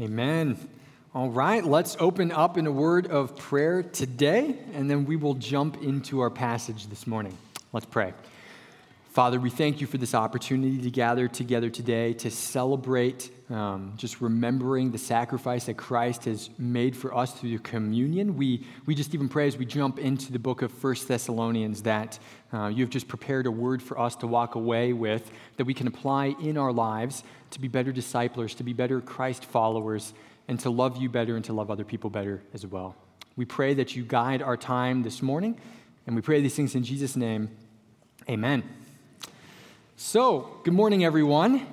Amen. All right, let's open up in a word of prayer today, and then we will jump into our passage this morning. Let's pray. Father, we thank you for this opportunity to gather together today to celebrate um, just remembering the sacrifice that Christ has made for us through the communion. We, we just even pray as we jump into the book of First Thessalonians that uh, you have just prepared a word for us to walk away with that we can apply in our lives to be better disciplers, to be better Christ followers, and to love you better and to love other people better as well. We pray that you guide our time this morning, and we pray these things in Jesus' name. Amen. So, good morning, everyone.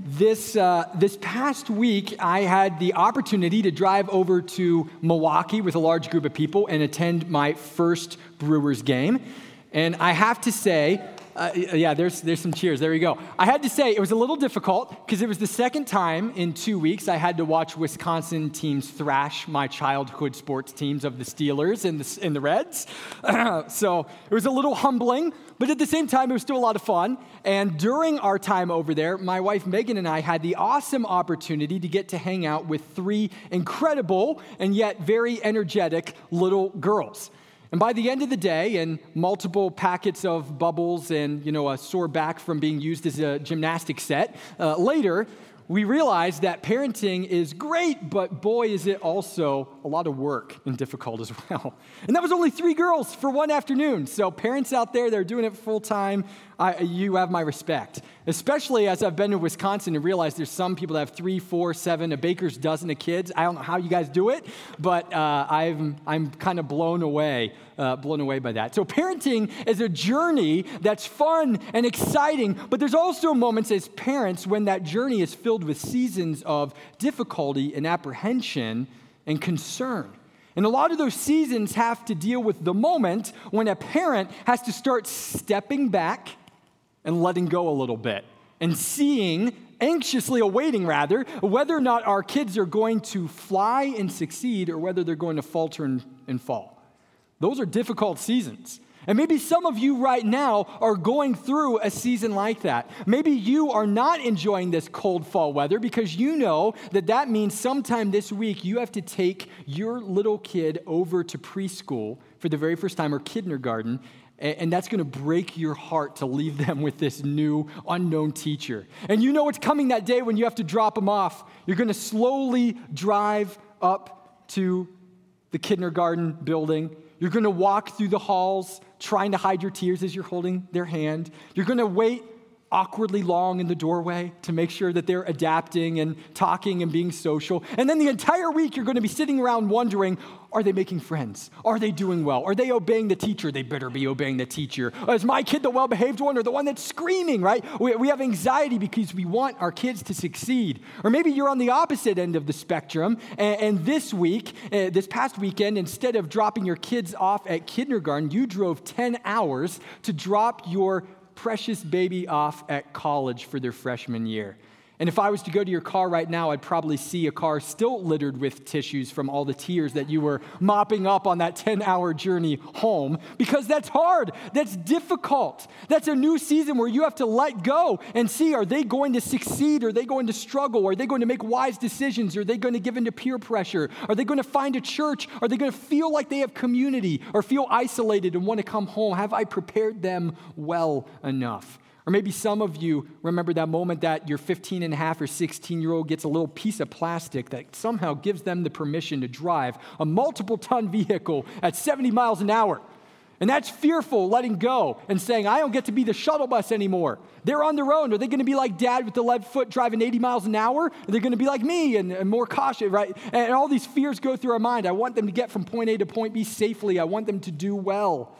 This, uh, this past week, I had the opportunity to drive over to Milwaukee with a large group of people and attend my first Brewers game. And I have to say, uh, yeah, there's, there's some cheers. There we go. I had to say it was a little difficult because it was the second time in two weeks I had to watch Wisconsin teams thrash my childhood sports teams of the Steelers and the, and the Reds. so it was a little humbling, but at the same time, it was still a lot of fun. And during our time over there, my wife Megan and I had the awesome opportunity to get to hang out with three incredible and yet very energetic little girls. And by the end of the day, and multiple packets of bubbles and you know a sore back from being used as a gymnastic set, uh, later we realized that parenting is great, but boy, is it also a lot of work and difficult as well. And that was only three girls for one afternoon. So, parents out there they're doing it full time, you have my respect. Especially as I've been to Wisconsin and realized there's some people that have three, four, seven, a baker's dozen of kids. I don't know how you guys do it, but uh, I'm, I'm kind of blown away, uh, blown away by that. So, parenting is a journey that's fun and exciting, but there's also moments as parents when that journey is filled with seasons of difficulty and apprehension and concern. And a lot of those seasons have to deal with the moment when a parent has to start stepping back and letting go a little bit and seeing, anxiously awaiting rather, whether or not our kids are going to fly and succeed or whether they're going to falter and, and fall. Those are difficult seasons. And maybe some of you right now are going through a season like that. Maybe you are not enjoying this cold fall weather because you know that that means sometime this week you have to take your little kid over to preschool for the very first time or kindergarten and that's going to break your heart to leave them with this new unknown teacher. And you know what's coming that day when you have to drop them off. You're going to slowly drive up to the kindergarten building. You're going to walk through the halls trying to hide your tears as you're holding their hand. You're going to wait awkwardly long in the doorway to make sure that they're adapting and talking and being social. And then the entire week, you're going to be sitting around wondering are they making friends? Are they doing well? Are they obeying the teacher? They better be obeying the teacher. Is my kid the well behaved one or the one that's screaming, right? We, we have anxiety because we want our kids to succeed. Or maybe you're on the opposite end of the spectrum. And, and this week, uh, this past weekend, instead of dropping your kids off at kindergarten, you drove 10 hours to drop your precious baby off at college for their freshman year. And if I was to go to your car right now, I'd probably see a car still littered with tissues from all the tears that you were mopping up on that 10 hour journey home because that's hard. That's difficult. That's a new season where you have to let go and see are they going to succeed? Are they going to struggle? Are they going to make wise decisions? Are they going to give into peer pressure? Are they going to find a church? Are they going to feel like they have community or feel isolated and want to come home? Have I prepared them well enough? Or maybe some of you remember that moment that your 15 and a half or 16 year old gets a little piece of plastic that somehow gives them the permission to drive a multiple ton vehicle at 70 miles an hour. And that's fearful, letting go and saying, I don't get to be the shuttle bus anymore. They're on their own. Are they going to be like dad with the left foot driving 80 miles an hour? Are they going to be like me and, and more cautious, right? And all these fears go through our mind. I want them to get from point A to point B safely. I want them to do well.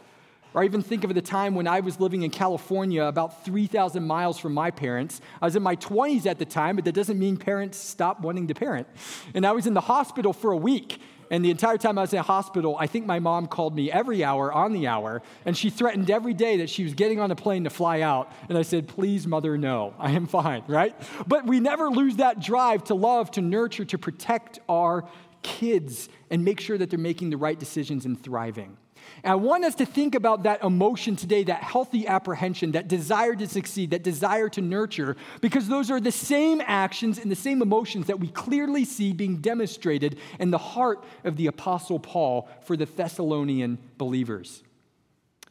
Or I even think of the time when I was living in California, about 3,000 miles from my parents. I was in my 20s at the time, but that doesn't mean parents stop wanting to parent. And I was in the hospital for a week. And the entire time I was in hospital, I think my mom called me every hour on the hour, and she threatened every day that she was getting on a plane to fly out. And I said, Please, mother, no, I am fine, right? But we never lose that drive to love, to nurture, to protect our kids and make sure that they're making the right decisions and thriving. And I want us to think about that emotion today, that healthy apprehension, that desire to succeed, that desire to nurture, because those are the same actions and the same emotions that we clearly see being demonstrated in the heart of the Apostle Paul for the Thessalonian believers.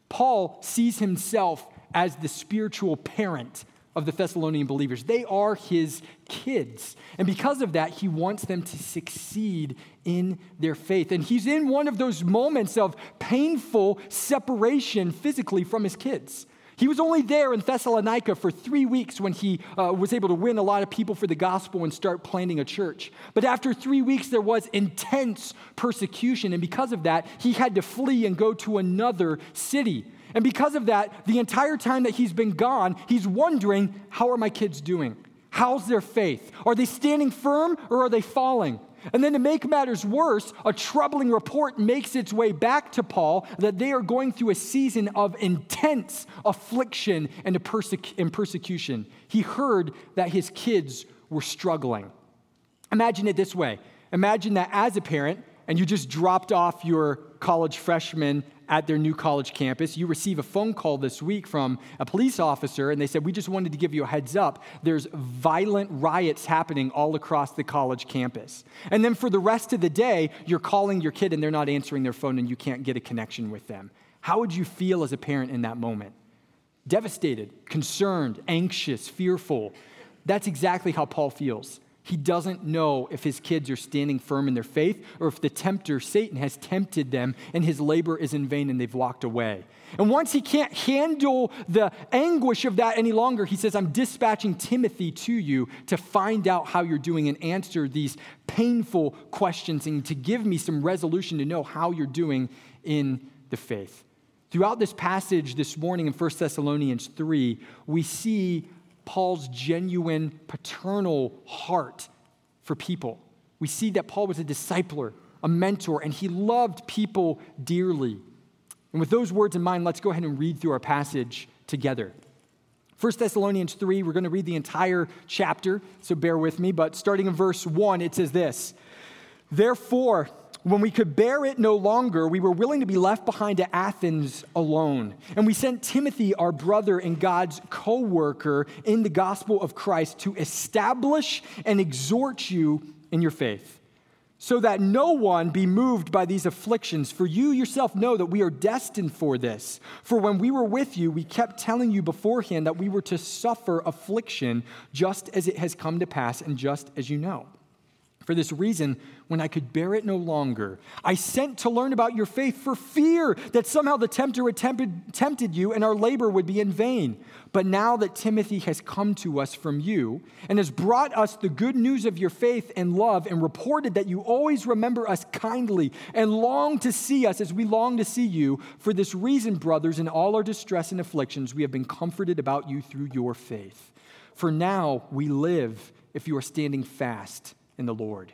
Paul sees himself as the spiritual parent of the Thessalonian believers. They are his kids. And because of that, he wants them to succeed in their faith. And he's in one of those moments of painful separation physically from his kids. He was only there in Thessalonica for three weeks when he uh, was able to win a lot of people for the gospel and start planting a church. But after three weeks, there was intense persecution. And because of that, he had to flee and go to another city. And because of that, the entire time that he's been gone, he's wondering, how are my kids doing? How's their faith? Are they standing firm or are they falling? And then to make matters worse, a troubling report makes its way back to Paul that they are going through a season of intense affliction and, and persecution. He heard that his kids were struggling. Imagine it this way Imagine that as a parent, and you just dropped off your college freshman at their new college campus. You receive a phone call this week from a police officer, and they said, We just wanted to give you a heads up. There's violent riots happening all across the college campus. And then for the rest of the day, you're calling your kid and they're not answering their phone and you can't get a connection with them. How would you feel as a parent in that moment? Devastated, concerned, anxious, fearful. That's exactly how Paul feels. He doesn't know if his kids are standing firm in their faith or if the tempter, Satan, has tempted them and his labor is in vain and they've walked away. And once he can't handle the anguish of that any longer, he says, I'm dispatching Timothy to you to find out how you're doing and answer these painful questions and to give me some resolution to know how you're doing in the faith. Throughout this passage this morning in 1 Thessalonians 3, we see Paul's genuine paternal heart for people. We see that Paul was a discipler, a mentor, and he loved people dearly. And with those words in mind, let's go ahead and read through our passage together. 1 Thessalonians 3, we're going to read the entire chapter, so bear with me. But starting in verse 1, it says this Therefore, when we could bear it no longer, we were willing to be left behind at Athens alone. And we sent Timothy, our brother and God's co worker in the gospel of Christ, to establish and exhort you in your faith, so that no one be moved by these afflictions. For you yourself know that we are destined for this. For when we were with you, we kept telling you beforehand that we were to suffer affliction, just as it has come to pass, and just as you know. For this reason, when I could bear it no longer, I sent to learn about your faith for fear that somehow the tempter had tempted, tempted, you and our labor would be in vain. But now that Timothy has come to us from you and has brought us the good news of your faith and love and reported that you always remember us kindly and long to see us as we long to see you, for this reason, brothers, in all our distress and afflictions, we have been comforted about you through your faith. For now we live if you are standing fast in the Lord.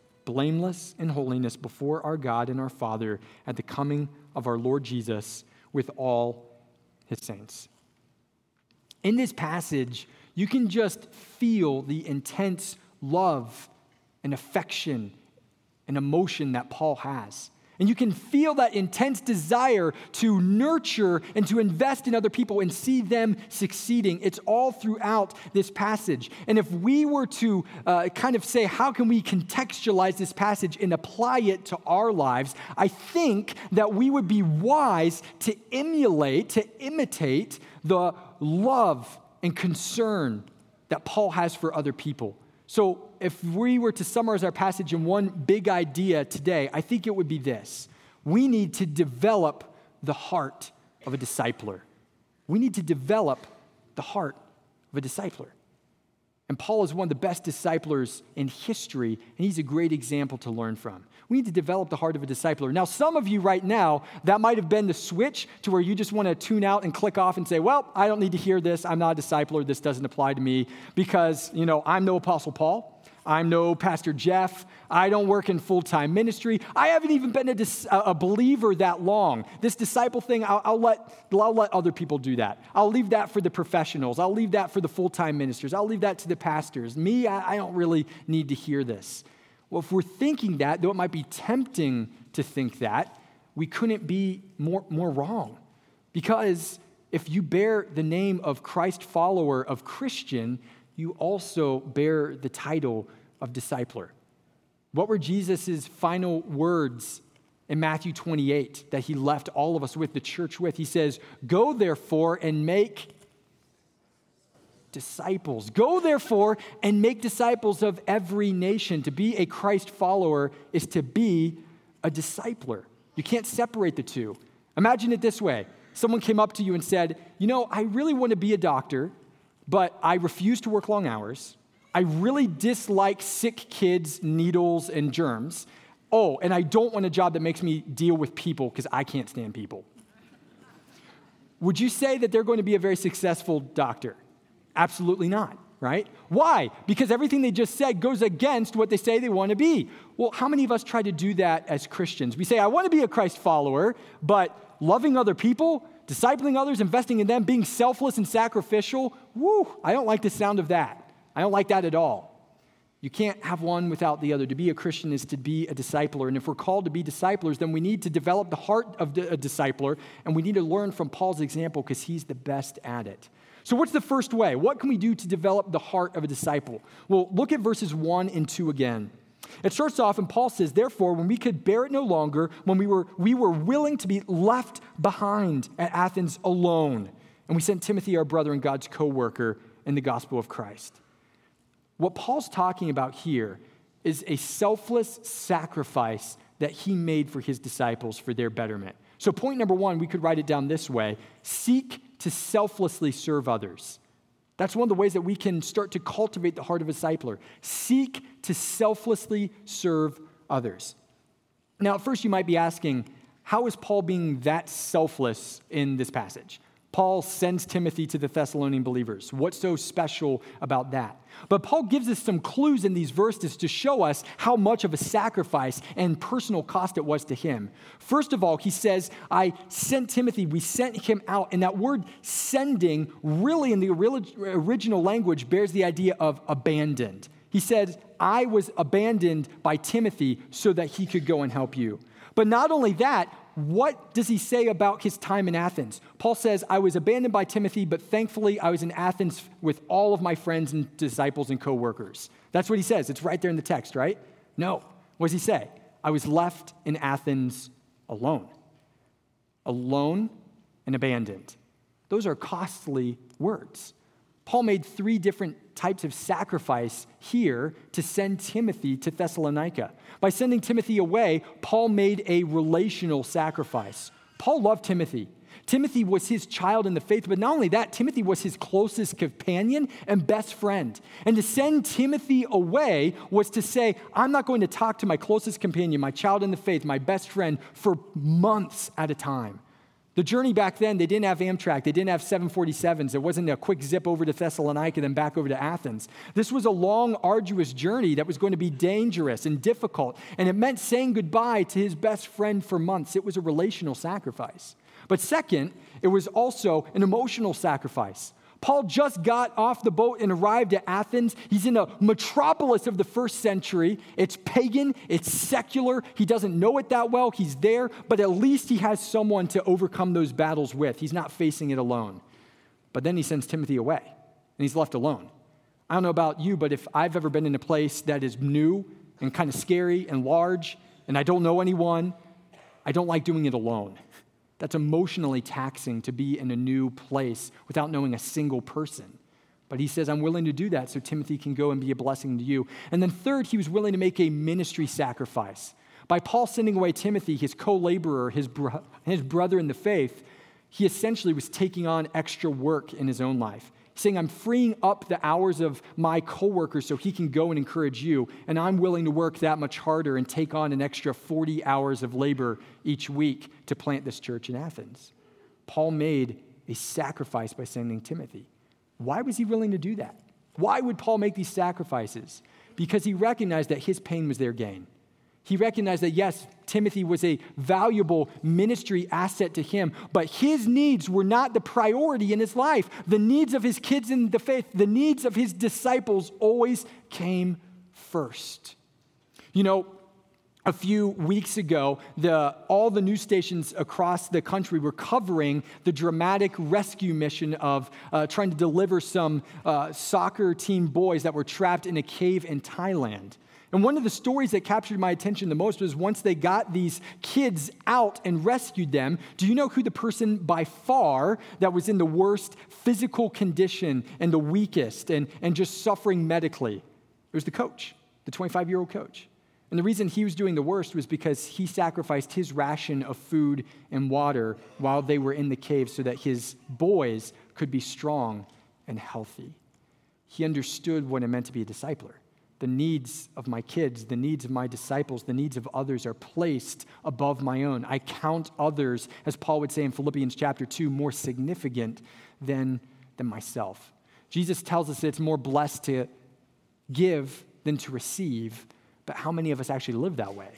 blameless in holiness before our God and our Father at the coming of our Lord Jesus with all his saints. In this passage, you can just feel the intense love and affection and emotion that Paul has. And you can feel that intense desire to nurture and to invest in other people and see them succeeding. It's all throughout this passage. And if we were to uh, kind of say, how can we contextualize this passage and apply it to our lives, I think that we would be wise to emulate, to imitate the love and concern that Paul has for other people. So, if we were to summarize our passage in one big idea today, I think it would be this we need to develop the heart of a discipler. We need to develop the heart of a discipler. And Paul is one of the best disciplers in history, and he's a great example to learn from. We need to develop the heart of a discipler. Now, some of you right now, that might have been the switch to where you just want to tune out and click off and say, well, I don't need to hear this. I'm not a discipler. This doesn't apply to me because, you know, I'm no Apostle Paul. I'm no Pastor Jeff. I don't work in full time ministry. I haven't even been a, dis- a, believer that long. This disciple thing, I'll, I'll, let, I'll let other people do that. I'll leave that for the professionals. I'll leave that for the full time ministers. I'll leave that to the pastors. Me, I, I don't really need to hear this. Well, if we're thinking that, though it might be tempting to think that, we couldn't be more, more wrong. Because if you bear the name of Christ follower, of Christian, you also bear the title of discipler. What were Jesus' final words in Matthew 28 that he left all of us with, the church with? He says, Go therefore and make disciples. Go therefore and make disciples of every nation. To be a Christ follower is to be a discipler. You can't separate the two. Imagine it this way someone came up to you and said, You know, I really want to be a doctor, but I refuse to work long hours. I really dislike sick kids, needles, and germs. Oh, and I don't want a job that makes me deal with people because I can't stand people. Would you say that they're going to be a very successful doctor? Absolutely not, right? Why? Because everything they just said goes against what they say they want to be. Well, how many of us try to do that as Christians? We say, I want to be a Christ follower, but loving other people, discipling others, investing in them, being selfless and sacrificial, whoo, I don't like the sound of that. I don't like that at all. You can't have one without the other. To be a Christian is to be a discipler. And if we're called to be disciplers, then we need to develop the heart of a discipler, and we need to learn from Paul's example because he's the best at it. So, what's the first way? What can we do to develop the heart of a disciple? Well, look at verses 1 and 2 again. It starts off, and Paul says, Therefore, when we could bear it no longer, when we were, we were willing to be left behind at Athens alone, and we sent Timothy, our brother and God's co worker, in the gospel of Christ. What Paul's talking about here is a selfless sacrifice that he made for his disciples for their betterment. So, point number one, we could write it down this way seek to selflessly serve others. That's one of the ways that we can start to cultivate the heart of a discipler. Seek to selflessly serve others. Now, at first, you might be asking, how is Paul being that selfless in this passage? Paul sends Timothy to the Thessalonian believers. What's so special about that? But Paul gives us some clues in these verses to show us how much of a sacrifice and personal cost it was to him. First of all, he says, I sent Timothy, we sent him out. And that word sending, really in the original language, bears the idea of abandoned. He said, I was abandoned by Timothy so that he could go and help you. But not only that, what does he say about his time in Athens? Paul says, I was abandoned by Timothy, but thankfully I was in Athens with all of my friends and disciples and co workers. That's what he says. It's right there in the text, right? No. What does he say? I was left in Athens alone. Alone and abandoned. Those are costly words. Paul made three different types of sacrifice here to send Timothy to Thessalonica. By sending Timothy away, Paul made a relational sacrifice. Paul loved Timothy. Timothy was his child in the faith, but not only that, Timothy was his closest companion and best friend. And to send Timothy away was to say, I'm not going to talk to my closest companion, my child in the faith, my best friend, for months at a time. The journey back then, they didn't have Amtrak, they didn't have 747s. It wasn't a quick zip over to Thessalonica, then back over to Athens. This was a long, arduous journey that was going to be dangerous and difficult, and it meant saying goodbye to his best friend for months. It was a relational sacrifice. But second, it was also an emotional sacrifice. Paul just got off the boat and arrived at Athens. He's in a metropolis of the first century. It's pagan, it's secular. He doesn't know it that well. He's there, but at least he has someone to overcome those battles with. He's not facing it alone. But then he sends Timothy away, and he's left alone. I don't know about you, but if I've ever been in a place that is new and kind of scary and large, and I don't know anyone, I don't like doing it alone. That's emotionally taxing to be in a new place without knowing a single person. But he says, I'm willing to do that so Timothy can go and be a blessing to you. And then, third, he was willing to make a ministry sacrifice. By Paul sending away Timothy, his co laborer, his, bro- his brother in the faith, he essentially was taking on extra work in his own life. Saying, I'm freeing up the hours of my coworkers so he can go and encourage you, and I'm willing to work that much harder and take on an extra 40 hours of labor each week to plant this church in Athens. Paul made a sacrifice by sending Timothy. Why was he willing to do that? Why would Paul make these sacrifices? Because he recognized that his pain was their gain. He recognized that, yes, Timothy was a valuable ministry asset to him, but his needs were not the priority in his life. The needs of his kids in the faith, the needs of his disciples always came first. You know, a few weeks ago, the, all the news stations across the country were covering the dramatic rescue mission of uh, trying to deliver some uh, soccer team boys that were trapped in a cave in Thailand. And one of the stories that captured my attention the most was once they got these kids out and rescued them, do you know who the person by far that was in the worst physical condition and the weakest and, and just suffering medically? It was the coach, the 25 year old coach. And the reason he was doing the worst was because he sacrificed his ration of food and water while they were in the cave so that his boys could be strong and healthy. He understood what it meant to be a discipler the needs of my kids, the needs of my disciples, the needs of others are placed above my own. I count others, as Paul would say in Philippians chapter 2, more significant than, than myself. Jesus tells us it's more blessed to give than to receive, but how many of us actually live that way?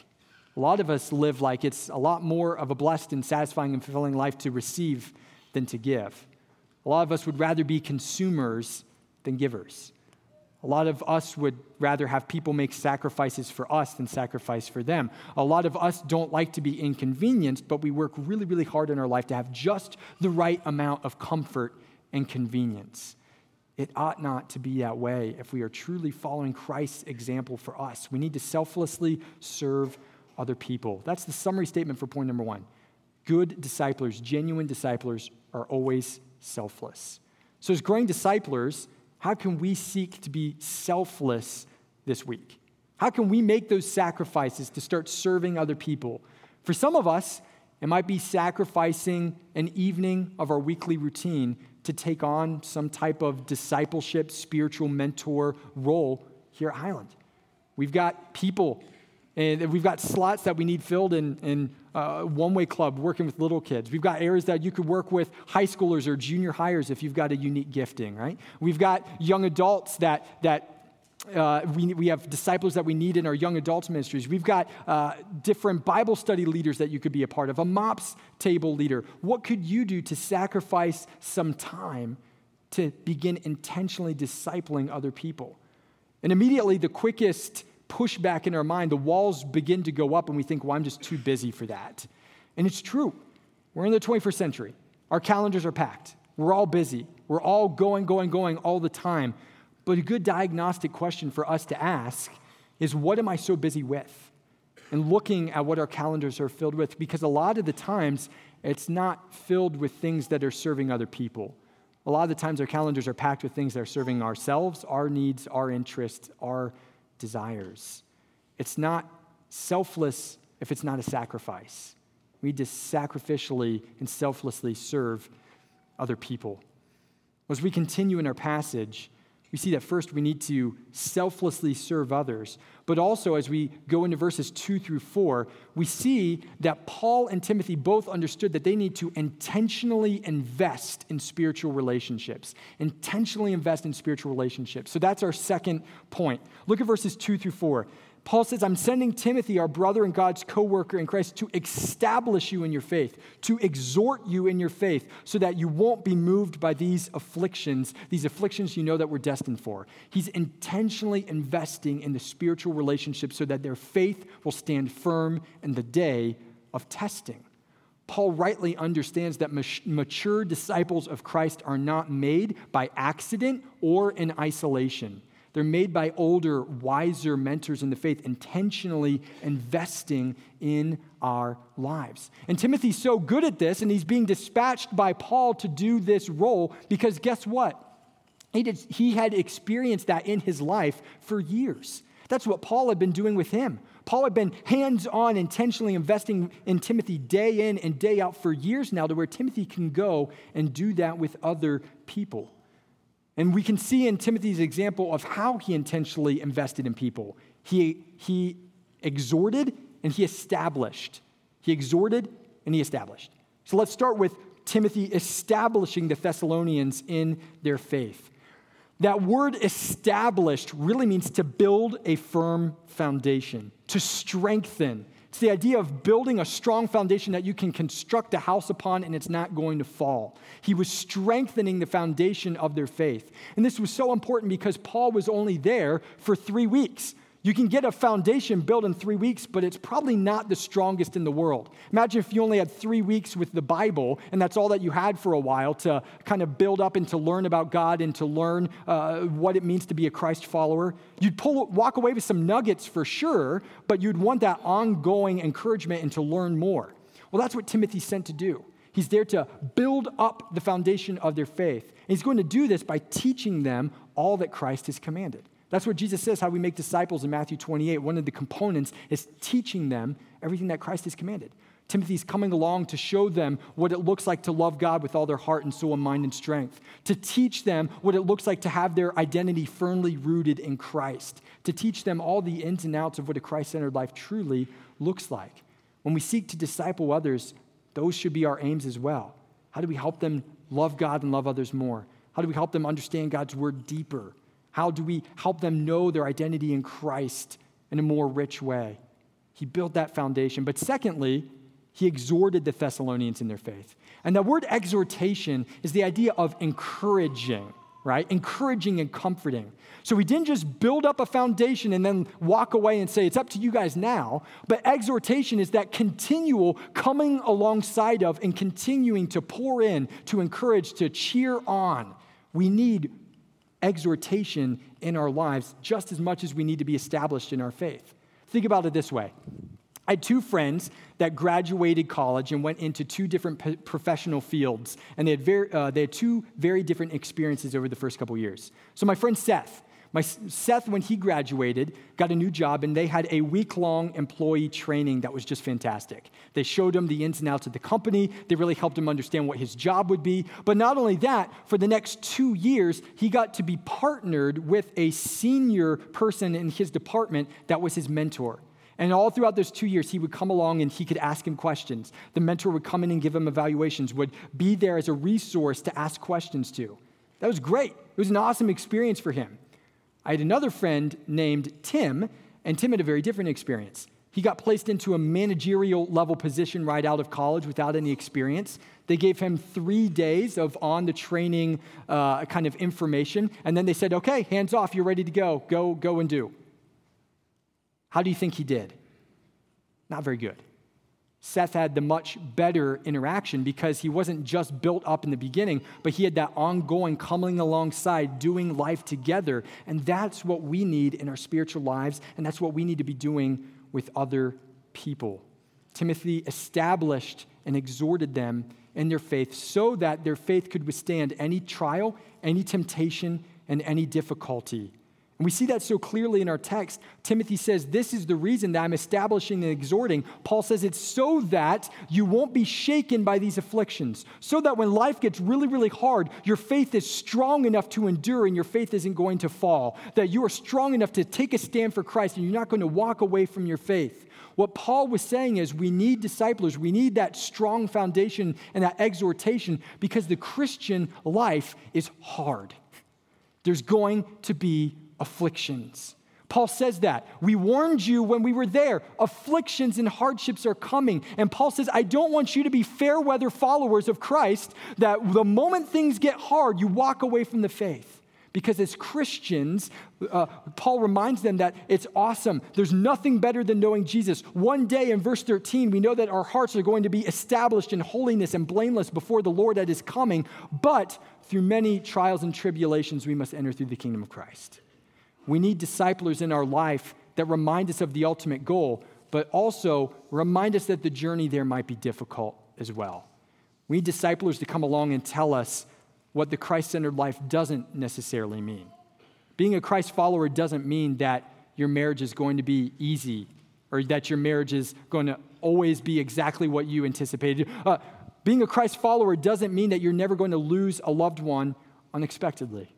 A lot of us live like it's a lot more of a blessed and satisfying and fulfilling life to receive than to give. A lot of us would rather be consumers than givers. A lot of us would rather have people make sacrifices for us than sacrifice for them. A lot of us don't like to be inconvenienced, but we work really, really hard in our life to have just the right amount of comfort and convenience. It ought not to be that way if we are truly following Christ's example for us. We need to selflessly serve other people. That's the summary statement for point number one. Good disciplers, genuine disciplers, are always selfless. So, as growing disciplers, how can we seek to be selfless this week? How can we make those sacrifices to start serving other people? For some of us, it might be sacrificing an evening of our weekly routine to take on some type of discipleship, spiritual mentor role here at Highland. We've got people and we've got slots that we need filled in, in uh, AWANA club working with little kids. We've got areas that you could work with high schoolers or junior highers if you've got a unique gifting, right? We've got young adults that, that uh, we, we have disciples that we need in our young adults ministries. We've got uh, different Bible study leaders that you could be a part of, a MOPS table leader. What could you do to sacrifice some time to begin intentionally discipling other people? And immediately, the quickest pushback in our mind, the walls begin to go up, and we think, well, I'm just too busy for that. And it's true. We're in the 21st century. Our calendars are packed. We're all busy. We're all going, going, going all the time. But a good diagnostic question for us to ask is what am I so busy with? And looking at what our calendars are filled with, because a lot of the times it's not filled with things that are serving other people. A lot of the times our calendars are packed with things that are serving ourselves, our needs, our interests, our desires. It's not selfless if it's not a sacrifice. We need to sacrificially and selflessly serve other people. As we continue in our passage, we see that first we need to selflessly serve others. But also, as we go into verses two through four, we see that Paul and Timothy both understood that they need to intentionally invest in spiritual relationships. Intentionally invest in spiritual relationships. So that's our second point. Look at verses two through four. Paul says, I'm sending Timothy, our brother and God's co worker in Christ, to establish you in your faith, to exhort you in your faith, so that you won't be moved by these afflictions, these afflictions you know that we're destined for. He's intentionally investing in the spiritual relationship so that their faith will stand firm in the day of testing. Paul rightly understands that mature disciples of Christ are not made by accident or in isolation. They're made by older, wiser mentors in the faith, intentionally investing in our lives. And Timothy's so good at this, and he's being dispatched by Paul to do this role because guess what? He, did, he had experienced that in his life for years. That's what Paul had been doing with him. Paul had been hands on, intentionally investing in Timothy day in and day out for years now, to where Timothy can go and do that with other people. And we can see in Timothy's example of how he intentionally invested in people. He, he exhorted and he established. He exhorted and he established. So let's start with Timothy establishing the Thessalonians in their faith. That word established really means to build a firm foundation, to strengthen. It's the idea of building a strong foundation that you can construct a house upon and it's not going to fall. He was strengthening the foundation of their faith. And this was so important because Paul was only there for three weeks. You can get a foundation built in three weeks, but it's probably not the strongest in the world. Imagine if you only had three weeks with the Bible, and that's all that you had for a while to kind of build up and to learn about God and to learn uh, what it means to be a Christ follower. You'd pull, walk away with some nuggets for sure, but you'd want that ongoing encouragement and to learn more. Well, that's what Timothy's sent to do. He's there to build up the foundation of their faith. And he's going to do this by teaching them all that Christ has commanded. That's what Jesus says, how we make disciples in Matthew 28. One of the components is teaching them everything that Christ has commanded. Timothy's coming along to show them what it looks like to love God with all their heart and soul and mind and strength, to teach them what it looks like to have their identity firmly rooted in Christ, to teach them all the ins and outs of what a Christ centered life truly looks like. When we seek to disciple others, those should be our aims as well. How do we help them love God and love others more? How do we help them understand God's word deeper? How do we help them know their identity in Christ in a more rich way? He built that foundation. But secondly, he exhorted the Thessalonians in their faith. And that word exhortation is the idea of encouraging, right? Encouraging and comforting. So he didn't just build up a foundation and then walk away and say, it's up to you guys now. But exhortation is that continual coming alongside of and continuing to pour in, to encourage, to cheer on. We need exhortation in our lives just as much as we need to be established in our faith. Think about it this way I had two friends that graduated college and went into two different professional fields, and they had, very, uh, they had two very different experiences over the first couple years. So, my friend Seth, my, Seth, when he graduated, got a new job, and they had a week long employee training that was just fantastic. They showed him the ins and outs of the company. They really helped him understand what his job would be. But not only that, for the next two years, he got to be partnered with a senior person in his department that was his mentor. And all throughout those two years, he would come along and he could ask him questions. The mentor would come in and give him evaluations, would be there as a resource to ask questions to. That was great. It was an awesome experience for him. I had another friend named Tim, and Tim had a very different experience. He got placed into a managerial level position right out of college without any experience. They gave him three days of on the training uh, kind of information, and then they said, okay, hands off, you're ready to go. Go, go and do. How do you think he did? Not very good. Seth had the much better interaction because he wasn't just built up in the beginning, but he had that ongoing coming alongside, doing life together. And that's what we need in our spiritual lives, and that's what we need to be doing with other people. Timothy established and exhorted them in their faith so that their faith could withstand any trial, any temptation, and any difficulty. We see that so clearly in our text. Timothy says, This is the reason that I'm establishing and exhorting. Paul says it's so that you won't be shaken by these afflictions, so that when life gets really, really hard, your faith is strong enough to endure and your faith isn't going to fall. That you are strong enough to take a stand for Christ and you're not going to walk away from your faith. What Paul was saying is we need disciples, we need that strong foundation and that exhortation because the Christian life is hard. There's going to be afflictions. Paul says that. We warned you when we were there. Afflictions and hardships are coming. And Paul says, I don't want you to be fair weather followers of Christ, that the moment things get hard, you walk away from the faith. Because as Christians, uh, Paul reminds them that it's awesome. There's nothing better than knowing Jesus. One day in verse 13, we know that our hearts are going to be established in holiness and blameless before the Lord at his coming. But through many trials and tribulations, we must enter through the kingdom of Christ. We need disciplers in our life that remind us of the ultimate goal, but also remind us that the journey there might be difficult as well. We need disciplers to come along and tell us what the Christ centered life doesn't necessarily mean. Being a Christ follower doesn't mean that your marriage is going to be easy or that your marriage is going to always be exactly what you anticipated. Uh, being a Christ follower doesn't mean that you're never going to lose a loved one unexpectedly.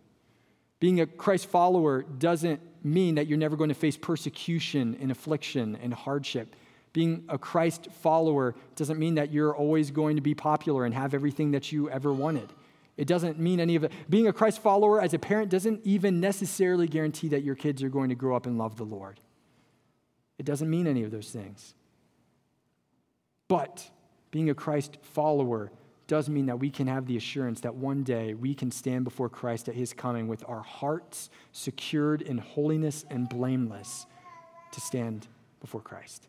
Being a Christ follower doesn't mean that you're never going to face persecution and affliction and hardship. Being a Christ follower doesn't mean that you're always going to be popular and have everything that you ever wanted. It doesn't mean any of it. Being a Christ follower as a parent doesn't even necessarily guarantee that your kids are going to grow up and love the Lord. It doesn't mean any of those things. But being a Christ follower does mean that we can have the assurance that one day we can stand before Christ at his coming with our hearts secured in holiness and blameless to stand before Christ.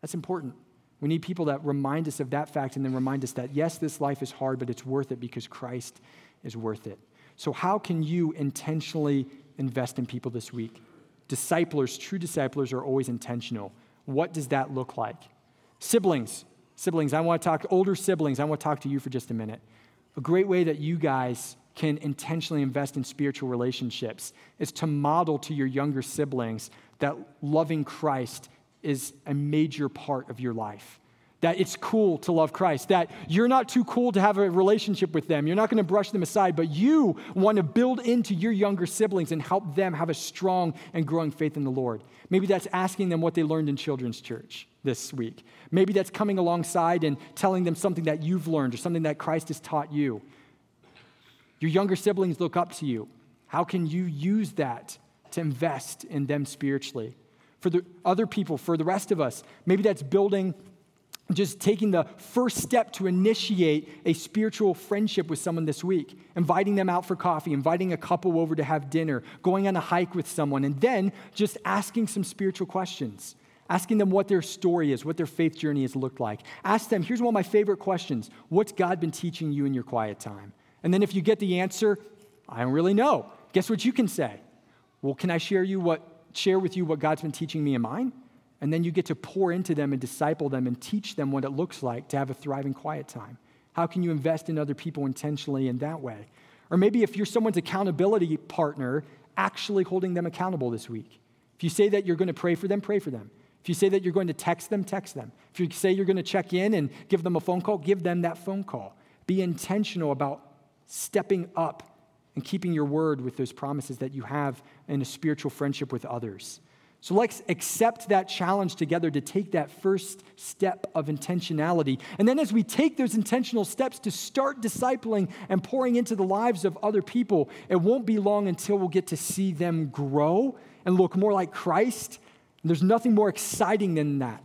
That's important. We need people that remind us of that fact and then remind us that, yes, this life is hard, but it's worth it because Christ is worth it. So, how can you intentionally invest in people this week? Disciplers, true disciplers, are always intentional. What does that look like? Siblings, Siblings, I want to talk, older siblings, I want to talk to you for just a minute. A great way that you guys can intentionally invest in spiritual relationships is to model to your younger siblings that loving Christ is a major part of your life that it's cool to love Christ, that you're not too cool to have a relationship with them. You're not going to brush them aside, but you want to build into your younger siblings and help them have a strong and growing faith in the Lord. Maybe that's asking them what they learned in children's church this week. Maybe that's coming alongside and telling them something that you've learned or something that Christ has taught you. Your younger siblings look up to you. How can you use that to invest in them spiritually? For the other people, for the rest of us, maybe that's building just taking the first step to initiate a spiritual friendship with someone this week, inviting them out for coffee, inviting a couple over to have dinner, going on a hike with someone, and then just asking some spiritual questions. Asking them what their story is, what their faith journey has looked like. Ask them, here's one of my favorite questions What's God been teaching you in your quiet time? And then if you get the answer, I don't really know, guess what you can say? Well, can I share, you what, share with you what God's been teaching me in mine? And then you get to pour into them and disciple them and teach them what it looks like to have a thriving quiet time. How can you invest in other people intentionally in that way? Or maybe if you're someone's accountability partner, actually holding them accountable this week. If you say that you're going to pray for them, pray for them. If you say that you're going to text them, text them. If you say you're going to check in and give them a phone call, give them that phone call. Be intentional about stepping up and keeping your word with those promises that you have in a spiritual friendship with others. So let's accept that challenge together to take that first step of intentionality. And then, as we take those intentional steps to start discipling and pouring into the lives of other people, it won't be long until we'll get to see them grow and look more like Christ. And there's nothing more exciting than that.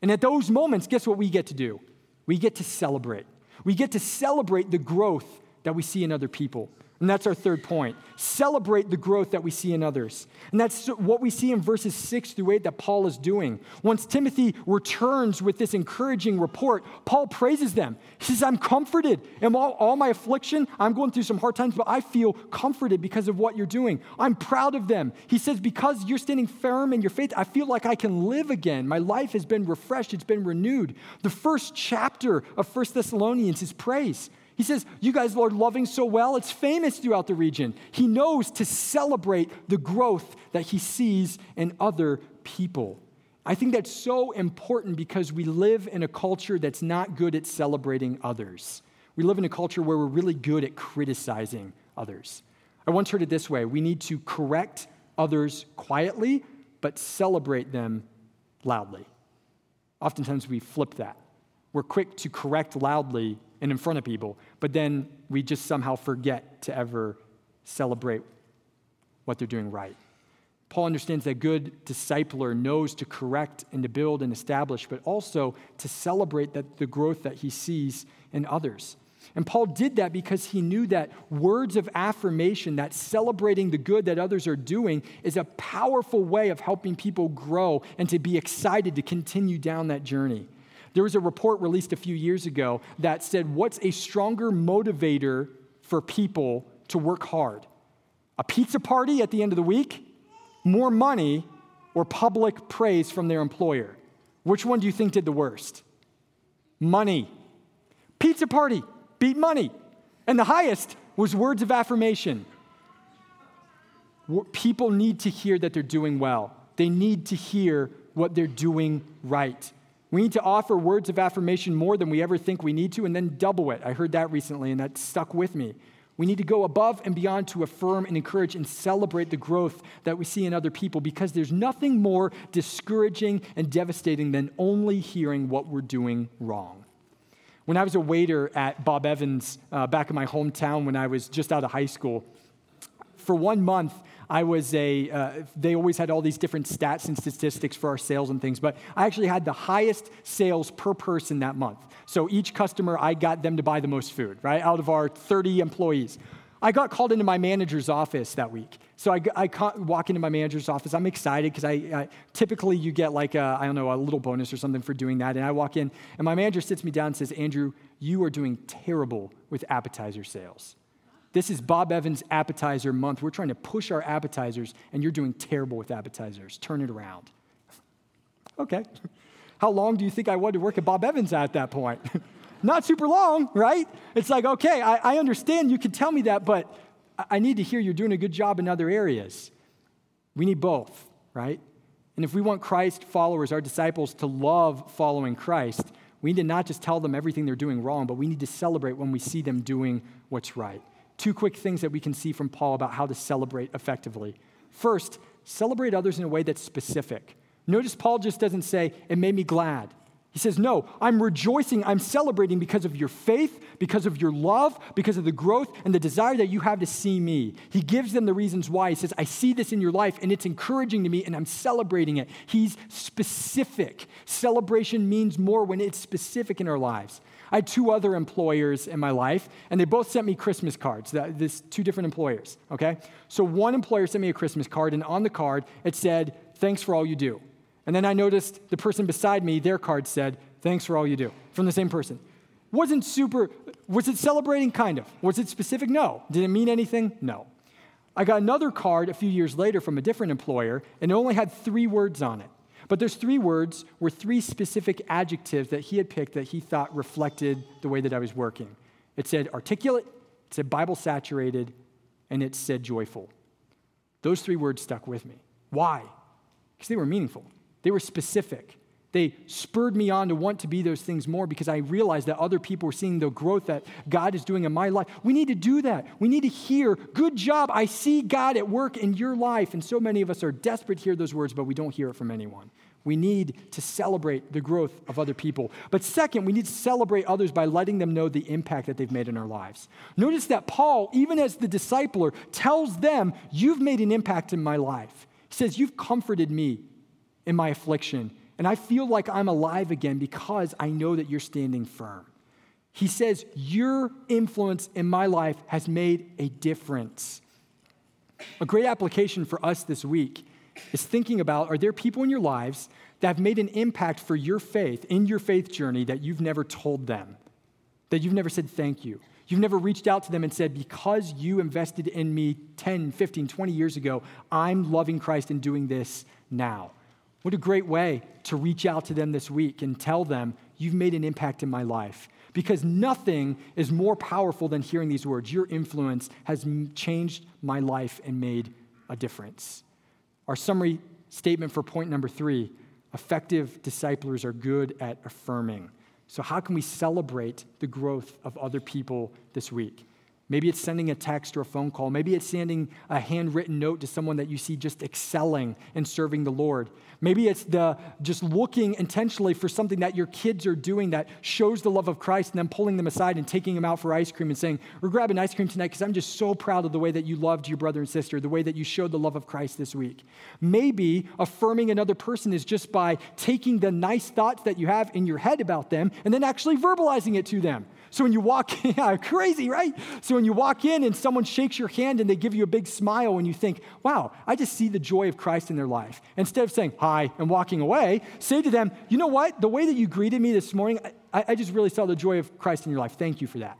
And at those moments, guess what we get to do? We get to celebrate. We get to celebrate the growth that we see in other people. And that's our third point. Celebrate the growth that we see in others. And that's what we see in verses 6 through 8 that Paul is doing. Once Timothy returns with this encouraging report, Paul praises them. He says, I'm comforted. In all, all my affliction, I'm going through some hard times, but I feel comforted because of what you're doing. I'm proud of them. He says, Because you're standing firm in your faith, I feel like I can live again. My life has been refreshed, it's been renewed. The first chapter of First Thessalonians is praise. He says, You guys, Lord, loving so well, it's famous throughout the region. He knows to celebrate the growth that he sees in other people. I think that's so important because we live in a culture that's not good at celebrating others. We live in a culture where we're really good at criticizing others. I once heard it this way we need to correct others quietly, but celebrate them loudly. Oftentimes we flip that. We're quick to correct loudly and in front of people, but then we just somehow forget to ever celebrate what they're doing right. Paul understands that good discipler knows to correct and to build and establish, but also to celebrate that the growth that he sees in others. And Paul did that because he knew that words of affirmation, that celebrating the good that others are doing, is a powerful way of helping people grow and to be excited to continue down that journey. There was a report released a few years ago that said, What's a stronger motivator for people to work hard? A pizza party at the end of the week, more money, or public praise from their employer? Which one do you think did the worst? Money. Pizza party beat money. And the highest was words of affirmation. People need to hear that they're doing well, they need to hear what they're doing right. We need to offer words of affirmation more than we ever think we need to, and then double it. I heard that recently, and that stuck with me. We need to go above and beyond to affirm and encourage and celebrate the growth that we see in other people because there's nothing more discouraging and devastating than only hearing what we're doing wrong. When I was a waiter at Bob Evans uh, back in my hometown when I was just out of high school, for one month, I was a, uh, they always had all these different stats and statistics for our sales and things, but I actually had the highest sales per person that month. So each customer, I got them to buy the most food, right? Out of our 30 employees. I got called into my manager's office that week. So I, I walk into my manager's office. I'm excited because I, I, typically you get like I don't know a little bonus or something for doing that. And I walk in, and my manager sits me down and says, "Andrew, you are doing terrible with appetizer sales." This is Bob Evans appetizer month. We're trying to push our appetizers, and you're doing terrible with appetizers. Turn it around. okay. How long do you think I wanted to work at Bob Evans at that point? Not super long, right? It's like, okay, I, I understand you can tell me that, but I need to hear you're doing a good job in other areas. We need both, right? And if we want Christ followers, our disciples, to love following Christ, we need to not just tell them everything they're doing wrong, but we need to celebrate when we see them doing what's right. Two quick things that we can see from Paul about how to celebrate effectively. First, celebrate others in a way that's specific. Notice Paul just doesn't say, It made me glad. He says, No, I'm rejoicing, I'm celebrating because of your faith, because of your love, because of the growth and the desire that you have to see me. He gives them the reasons why. He says, I see this in your life and it's encouraging to me and I'm celebrating it. He's specific. Celebration means more when it's specific in our lives. I had two other employers in my life, and they both sent me Christmas cards. This two different employers. Okay, so one employer sent me a Christmas card, and on the card it said, "Thanks for all you do." And then I noticed the person beside me, their card said, "Thanks for all you do," from the same person. Wasn't super. Was it celebrating? Kind of. Was it specific? No. Did it mean anything? No. I got another card a few years later from a different employer, and it only had three words on it. But those three words were three specific adjectives that he had picked that he thought reflected the way that I was working. It said articulate, it said Bible saturated, and it said joyful. Those three words stuck with me. Why? Because they were meaningful, they were specific. They spurred me on to want to be those things more because I realized that other people were seeing the growth that God is doing in my life. We need to do that. We need to hear, good job. I see God at work in your life. And so many of us are desperate to hear those words, but we don't hear it from anyone. We need to celebrate the growth of other people. But second, we need to celebrate others by letting them know the impact that they've made in our lives. Notice that Paul, even as the discipler, tells them, You've made an impact in my life. He says, You've comforted me in my affliction. And I feel like I'm alive again because I know that you're standing firm. He says, Your influence in my life has made a difference. A great application for us this week is thinking about are there people in your lives that have made an impact for your faith, in your faith journey, that you've never told them, that you've never said thank you? You've never reached out to them and said, Because you invested in me 10, 15, 20 years ago, I'm loving Christ and doing this now. What a great way to reach out to them this week and tell them, You've made an impact in my life. Because nothing is more powerful than hearing these words. Your influence has changed my life and made a difference. Our summary statement for point number three effective disciplers are good at affirming. So, how can we celebrate the growth of other people this week? Maybe it's sending a text or a phone call. Maybe it's sending a handwritten note to someone that you see just excelling and serving the Lord. Maybe it's the just looking intentionally for something that your kids are doing that shows the love of Christ and then pulling them aside and taking them out for ice cream and saying, We're grabbing ice cream tonight because I'm just so proud of the way that you loved your brother and sister, the way that you showed the love of Christ this week. Maybe affirming another person is just by taking the nice thoughts that you have in your head about them and then actually verbalizing it to them. So when you walk in, yeah, crazy, right? So when you walk in and someone shakes your hand and they give you a big smile and you think, wow, I just see the joy of Christ in their life. Instead of saying hi and walking away, say to them, you know what? The way that you greeted me this morning, I, I just really saw the joy of Christ in your life. Thank you for that.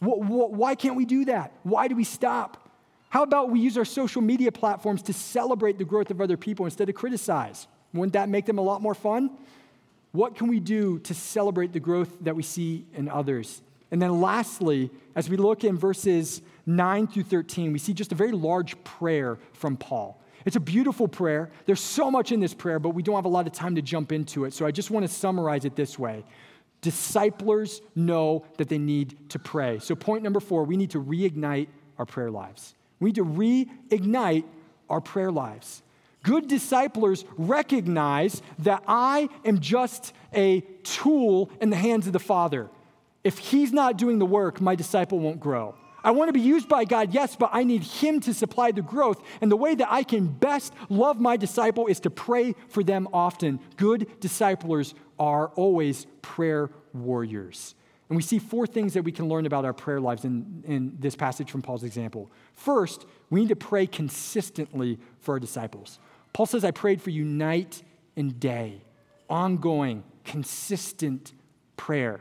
Why can't we do that? Why do we stop? How about we use our social media platforms to celebrate the growth of other people instead of criticize? Wouldn't that make them a lot more fun? What can we do to celebrate the growth that we see in others? And then lastly, as we look in verses 9 through 13, we see just a very large prayer from Paul. It's a beautiful prayer. There's so much in this prayer, but we don't have a lot of time to jump into it. So I just want to summarize it this way disciplers know that they need to pray. So, point number four, we need to reignite our prayer lives. We need to reignite our prayer lives. Good disciplers recognize that I am just a tool in the hands of the Father. If He's not doing the work, my disciple won't grow. I want to be used by God, yes, but I need Him to supply the growth. And the way that I can best love my disciple is to pray for them often. Good disciplers are always prayer warriors. And we see four things that we can learn about our prayer lives in, in this passage from Paul's example. First, we need to pray consistently for our disciples. Paul says, I prayed for you night and day, ongoing, consistent prayer.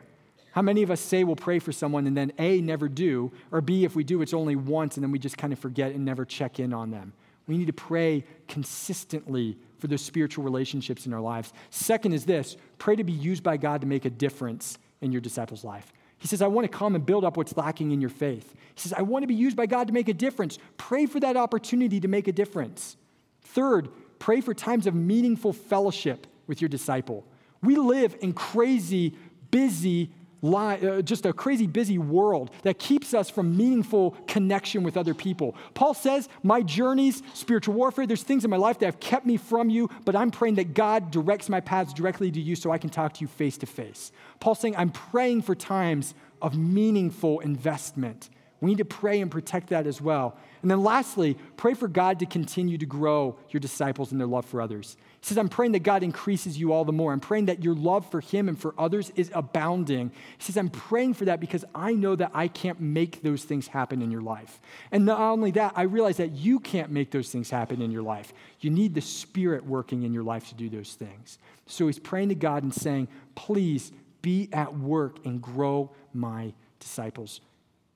How many of us say we'll pray for someone and then A, never do, or B, if we do, it's only once and then we just kind of forget and never check in on them? We need to pray consistently for those spiritual relationships in our lives. Second is this pray to be used by God to make a difference in your disciple's life. He says, I want to come and build up what's lacking in your faith. He says, I want to be used by God to make a difference. Pray for that opportunity to make a difference. Third, pray for times of meaningful fellowship with your disciple. We live in crazy, busy, uh, just a crazy busy world that keeps us from meaningful connection with other people. Paul says, My journeys, spiritual warfare, there's things in my life that have kept me from you, but I'm praying that God directs my paths directly to you so I can talk to you face to face. Paul's saying, I'm praying for times of meaningful investment. We need to pray and protect that as well. And then lastly, pray for God to continue to grow your disciples in their love for others. He says, I'm praying that God increases you all the more. I'm praying that your love for Him and for others is abounding. He says, I'm praying for that because I know that I can't make those things happen in your life. And not only that, I realize that you can't make those things happen in your life. You need the Spirit working in your life to do those things. So he's praying to God and saying, Please be at work and grow my disciples.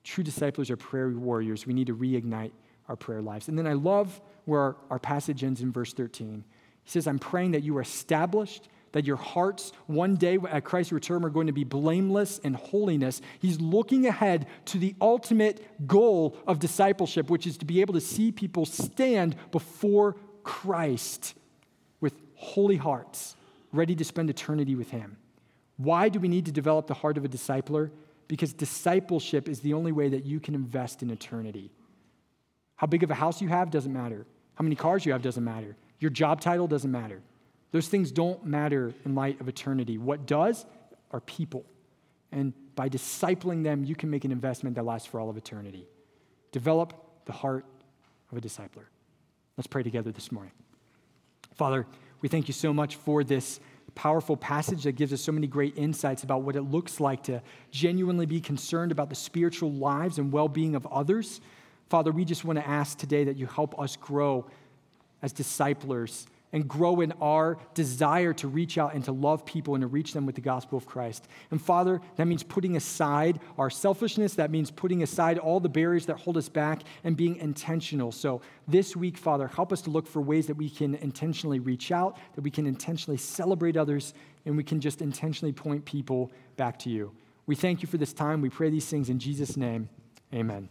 True disciples are prayer warriors. We need to reignite our prayer lives. And then I love where our, passage ends in verse 13. He says, I'm praying that you are established, that your hearts one day at Christ's return are going to be blameless in holiness. He's looking ahead to the ultimate goal of discipleship, which is to be able to see people stand before Christ with holy hearts, ready to spend eternity with Him. Why do we need to develop the heart of a discipler? Because discipleship is the only way that you can invest in eternity. How big of a house you have doesn't matter. How many cars you have doesn't matter. Your job title doesn't matter. Those things don't matter in light of eternity. What does are people. And by discipling them, you can make an investment that lasts for all of eternity. Develop the heart of a discipler. Let's pray together this morning. Father, we thank you so much for this powerful passage that gives us so many great insights about what it looks like to genuinely be concerned about the spiritual lives and well being of others. Father, we just want to ask today that you help us grow as disciplers and grow in our desire to reach out and to love people and to reach them with the gospel of Christ. And Father, that means putting aside our selfishness. That means putting aside all the barriers that hold us back and being intentional. So this week, Father, help us to look for ways that we can intentionally reach out, that we can intentionally celebrate others, and we can just intentionally point people back to you. We thank you for this time. We pray these things in Jesus' name. Amen.